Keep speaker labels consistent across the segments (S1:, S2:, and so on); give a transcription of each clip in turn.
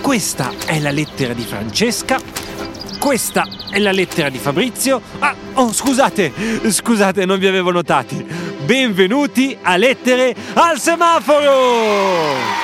S1: Questa è la lettera di Francesca. Questa è la lettera di Fabrizio. Ah, oh, scusate, scusate, non vi avevo notati. Benvenuti a Lettere al semaforo!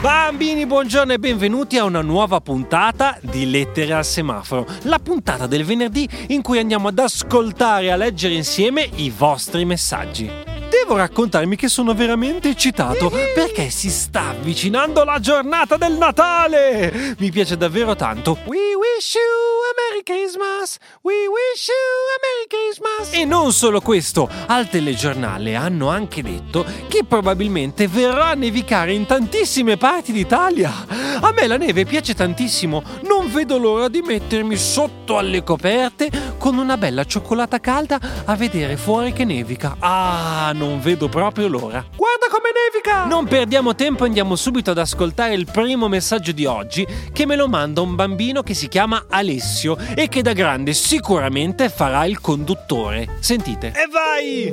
S1: Bambini, buongiorno e benvenuti a una nuova puntata di Lettere al semaforo, la puntata del venerdì in cui andiamo ad ascoltare e a leggere insieme i vostri messaggi. Devo raccontarmi che sono veramente eccitato perché si sta avvicinando la giornata del Natale! Mi piace davvero tanto. We wish you a Merry Christmas! We wish you a Merry Christmas! E non solo questo, al telegiornale hanno anche detto che probabilmente verrà a nevicare in tantissime parti d'Italia. A me la neve piace tantissimo, non vedo l'ora di mettermi sotto alle coperte con una bella cioccolata calda a vedere fuori che nevica. Ah, non vedo proprio l'ora. Guarda come nevica! Non perdiamo tempo e andiamo subito ad ascoltare il primo messaggio di oggi che me lo manda un bambino che si chiama Alessio e che da grande sicuramente farà il conduttore. Sentite. E vai!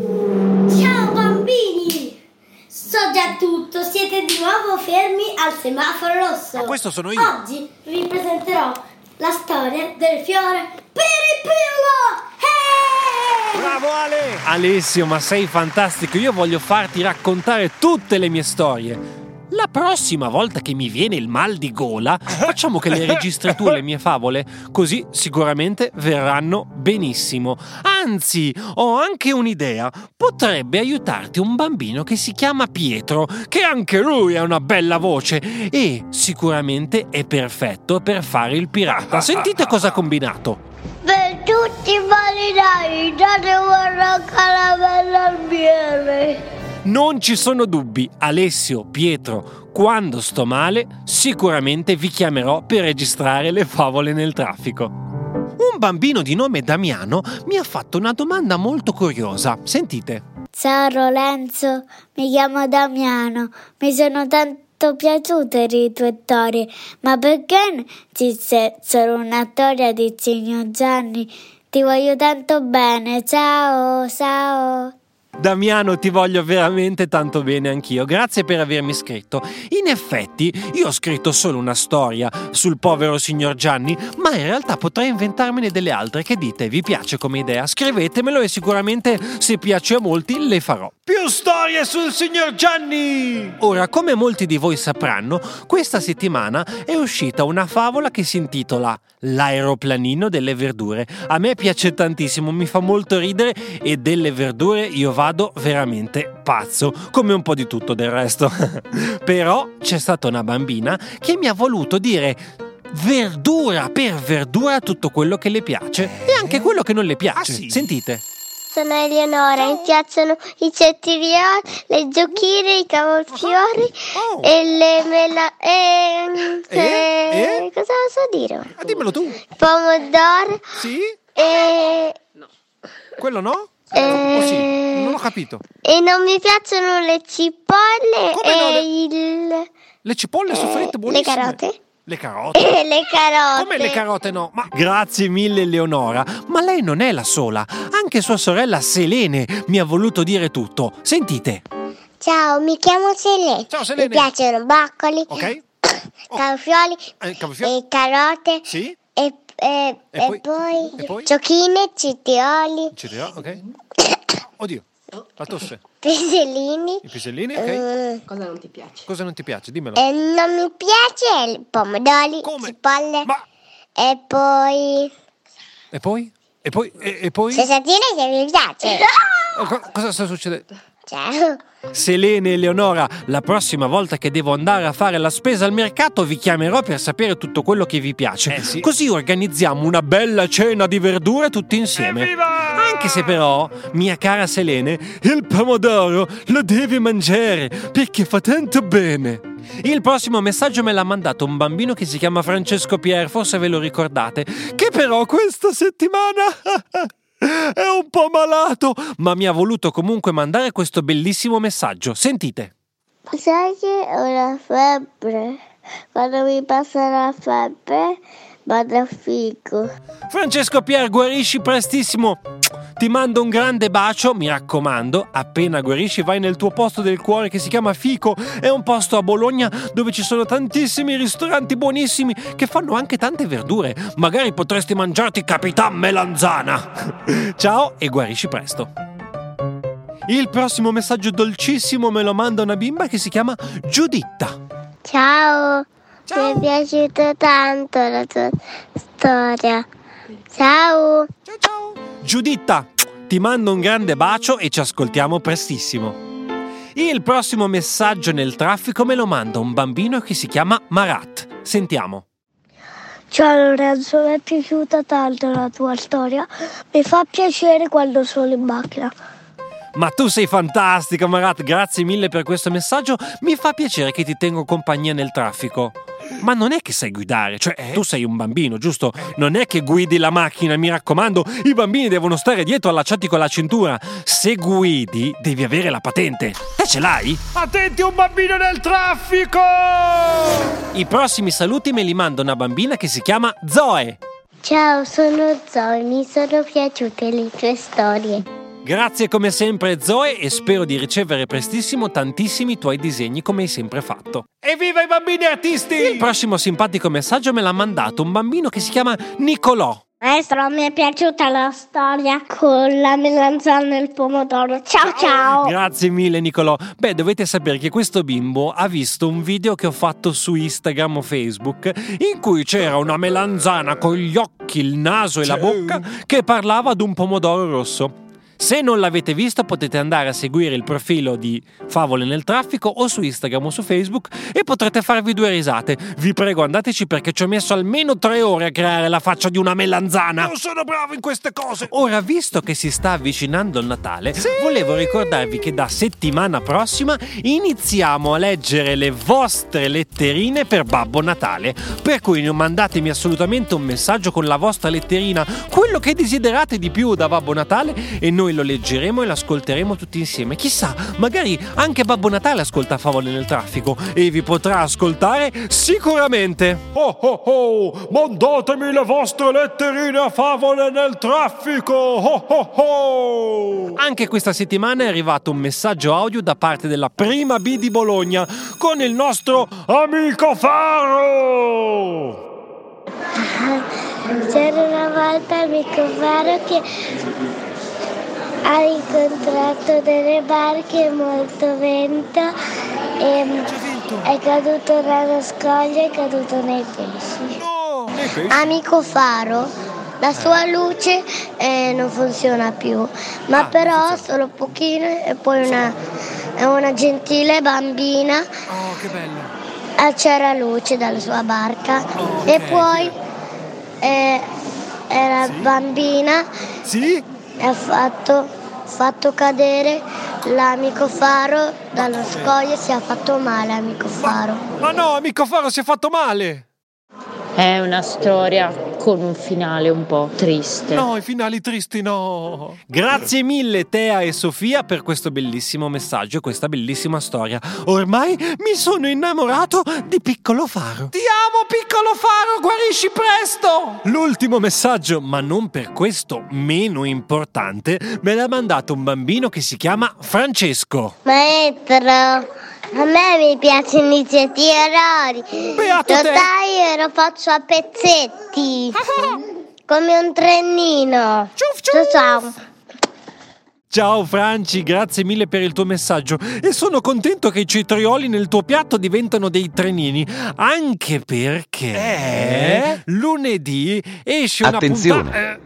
S2: Ciao bambini! So già tutto, siete di nuovo fermi al semaforo rosso.
S1: Ma questo sono io.
S2: Oggi vi presenterò la storia del fiore Piripillo! Hey!
S1: Bravo Ale! Alessio, ma sei fantastico, io voglio farti raccontare tutte le mie storie. La prossima volta che mi viene il mal di gola, facciamo che le registri tu le mie favole, così sicuramente verranno benissimo. Anzi, ho anche un'idea. Potrebbe aiutarti un bambino che si chiama Pietro, che anche lui ha una bella voce e sicuramente è perfetto per fare il pirata. Sentite cosa ha combinato.
S2: Per tutti i marinai, date una caramella al miele.
S1: Non ci sono dubbi, Alessio, Pietro, quando sto male, sicuramente vi chiamerò per registrare le favole nel traffico. Un bambino di nome Damiano mi ha fatto una domanda molto curiosa. Sentite.
S3: Ciao Lorenzo, mi chiamo Damiano, mi sono tanto piaciute i tuoi attori, ma perché ci sei solo una storia di Cigno Gianni? Ti voglio tanto bene, ciao, ciao.
S1: Damiano, ti voglio veramente tanto bene anch'io. Grazie per avermi scritto. In effetti, io ho scritto solo una storia sul povero signor Gianni, ma in realtà potrei inventarmene delle altre. Che dite? Vi piace come idea? Scrivetemelo e sicuramente, se piace a molti, le farò. Più storie sul signor Gianni! Ora, come molti di voi sapranno, questa settimana è uscita una favola che si intitola L'aeroplanino delle verdure. A me piace tantissimo, mi fa molto ridere e delle verdure io vado veramente pazzo, come un po' di tutto del resto. Però c'è stata una bambina che mi ha voluto dire verdura per verdura tutto quello che le piace e anche quello che non le piace.
S4: Ah, sì?
S1: Sentite.
S3: Sono Eleonora, mi piacciono i cetrioli, le zucchine, i cavolfiori
S1: Oh.
S3: e le mela... E,
S1: Eh? Eh?
S3: Cosa so dire?
S1: Ah, dimmelo tu.
S3: Pomodoro
S1: Sì?
S3: e...
S1: Quello no?
S3: Eh.
S1: Oh sì, non ho capito.
S3: E non mi piacciono le cipolle
S1: Come no?
S3: e il...
S1: Le cipolle soffritte
S3: le
S1: buonissime.
S3: carote?
S1: Le carote?
S3: E le carote.
S1: Come le carote no? Ma grazie mille Eleonora, ma lei non è la sola. Anche sua sorella Selene mi ha voluto dire tutto. Sentite.
S3: Ciao, mi chiamo Selene.
S1: Ciao, Selene.
S3: Mi piacciono broccoli,
S1: Ok? Oh.
S3: cavolfiori
S1: Eh, cavolfiori?
S3: e carote
S1: Sì?
S3: E, e-
S1: poi?
S3: poi,
S1: E poi?
S3: ciocchine, cetrioli,
S1: Ci dirò, ok? Oddio, la tosse.
S3: pesellini.
S1: I pisellini, ok?
S3: Mm,
S5: Cosa non ti piace?
S1: Cosa non ti piace? Dimmelo.
S3: e non mi piace il pomodori,
S1: Come?
S3: cipolle
S1: Ma...
S3: e poi
S1: E poi? E poi? E, e poi?
S3: cestatine se mi piace.
S1: Oh, co- Cosa sta succedendo?
S3: Ciao.
S1: Selene e Eleonora, la prossima volta che devo andare a fare la spesa al mercato vi chiamerò per sapere tutto quello che vi piace.
S4: Eh sì.
S1: Così organizziamo una bella cena di verdure tutti insieme. Anche se però, mia cara Selene, il pomodoro lo devi mangiare perché fa tanto bene. Il prossimo messaggio me l'ha mandato un bambino che si chiama Francesco Pier, forse ve lo ricordate, che però questa settimana è un po' malato, ma mi ha voluto comunque mandare questo bellissimo messaggio. Sentite.
S3: Sai che ho la febbre? Quando mi passa la febbre
S2: Vado a fico.
S1: Francesco Pier, guarisci prestissimo. Ti mando un grande bacio, mi raccomando, appena guarisci vai nel tuo posto del cuore che si chiama Fico. È un posto a Bologna dove ci sono tantissimi ristoranti buonissimi che fanno anche tante verdure. Magari potresti mangiarti Capitan Melanzana. Ciao e guarisci presto. Il prossimo messaggio dolcissimo me lo manda una bimba che si chiama Giuditta.
S2: Ciao.
S1: Ciao.
S2: Mi è piaciuta tanto la tua storia. Ciao.
S1: Ciao ciao. Giuditta, ti mando un grande bacio e ci ascoltiamo prestissimo. Il prossimo messaggio nel traffico me lo manda un bambino che si chiama Marat. Sentiamo.
S2: Ciao Lorenzo, mi è piaciuta tanto la tua storia. Mi fa piacere quando sono in macchina.
S1: Ma tu sei fantastica, Marat, grazie mille per questo messaggio. Mi fa piacere che ti tengo compagnia nel traffico. Ma non è che sai guidare, cioè tu sei un bambino, giusto? Non è che guidi la macchina, mi raccomando, i bambini devono stare dietro allacciati con la cintura. Se guidi, devi avere la patente. Te ce l'hai? Attenti un bambino nel traffico! I prossimi saluti me li manda una bambina che si chiama Zoe.
S2: Ciao, sono Zoe, mi sono piaciute le tue storie.
S1: Grazie come sempre Zoe e spero di ricevere prestissimo tantissimi tuoi disegni come hai sempre fatto. Evviva i bambini artisti! Il prossimo simpatico messaggio me l'ha mandato un bambino che si chiama Nicolò.
S2: Maestro, mi è piaciuta la storia con la melanzana e il pomodoro. Ciao ciao!
S1: Grazie mille Nicolò. Beh, dovete sapere che questo bimbo ha visto un video che ho fatto su Instagram o Facebook in cui c'era una melanzana con gli occhi, il naso e la bocca che parlava ad un pomodoro rosso. Se non l'avete visto potete andare a seguire il profilo di Favole nel traffico o su Instagram o su Facebook e potrete farvi due risate. Vi prego andateci perché ci ho messo almeno tre ore a creare la faccia di una melanzana. Non sono bravo in queste cose. Ora, visto che si sta avvicinando il Natale, volevo ricordarvi che da settimana prossima iniziamo a leggere le vostre letterine per Babbo Natale. Per cui mandatemi assolutamente un messaggio con la vostra letterina, quello che desiderate di più da Babbo Natale e noi lo leggeremo e l'ascolteremo tutti insieme. Chissà, magari anche Babbo Natale ascolta Favole nel traffico e vi potrà ascoltare sicuramente. Oh oh oh, mandatemi le vostre letterine a Favole nel traffico. Oh oh oh. Anche questa settimana è arrivato un messaggio audio da parte della prima B di Bologna con il nostro amico Faro.
S2: C'era una volta amico Faro che ha incontrato delle barche molto vento e è caduto dallo scoglio e è caduto nei pesci.
S1: No, nei pesci.
S2: Amico Faro, la sua luce eh, non funziona più, ma
S1: Ah,
S2: però solo pochino e poi una, è una gentile bambina
S1: Oh, che bello.
S2: c'era luce dalla sua barca
S1: Oh,
S2: e poi eh, era
S1: Sì?
S2: bambina
S1: Sì?
S2: e ha fatto, fatto cadere l'amico Faro dallo scoglio e si è fatto male amico Faro.
S1: Ma no, amico Faro si è fatto male.
S4: È una storia con un finale un po' triste.
S1: No, i finali tristi no. Grazie mille Tea e Sofia per questo bellissimo messaggio e questa bellissima storia. Ormai mi sono innamorato di Piccolo Faro. Ti amo Piccolo Faro, guarisci presto! L'ultimo messaggio, ma non per questo meno importante, me l'ha mandato un bambino che si chiama Francesco.
S2: Maestro, a me mi piacciono i certi errori.
S1: Beato
S2: Lo
S1: te!
S2: taglio e lo faccio a pezzetti. Come un trenino.
S1: Ciuf, ciuf.
S2: Ciao ciao.
S1: Ciao Franci, grazie mille per il tuo messaggio e sono contento che i cetrioli nel tuo piatto diventano dei trenini, anche perché
S5: Eh?
S1: lunedì esce una
S5: Attenzione.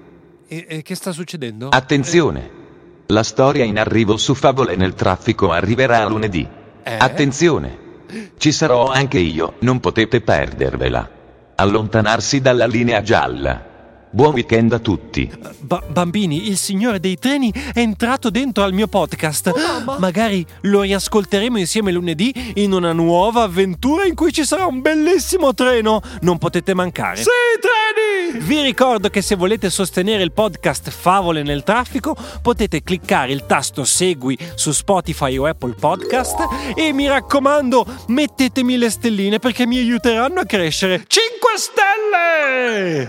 S1: Eh, e- e che sta succedendo?
S5: Attenzione! La storia in arrivo su Favole nel traffico arriverà lunedì.
S1: Eh?
S5: Attenzione! Ci sarò anche io, non potete perdervela. Allontanarsi dalla linea gialla. Buon weekend a tutti.
S1: Ba- bambini, il signore dei treni è entrato dentro al mio podcast. Magari lo riascolteremo insieme lunedì in una nuova avventura in cui ci sarà un bellissimo treno. Non potete mancare. Sì, treni! Vi ricordo che se volete sostenere il podcast Favole nel traffico, potete cliccare il tasto Segui su Spotify o Apple Podcast e mi raccomando, mettetemi le stelline perché mi aiuteranno a crescere. 5 stelle!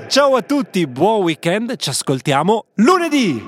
S1: Ciao a tutti, buon weekend, ci ascoltiamo lunedì!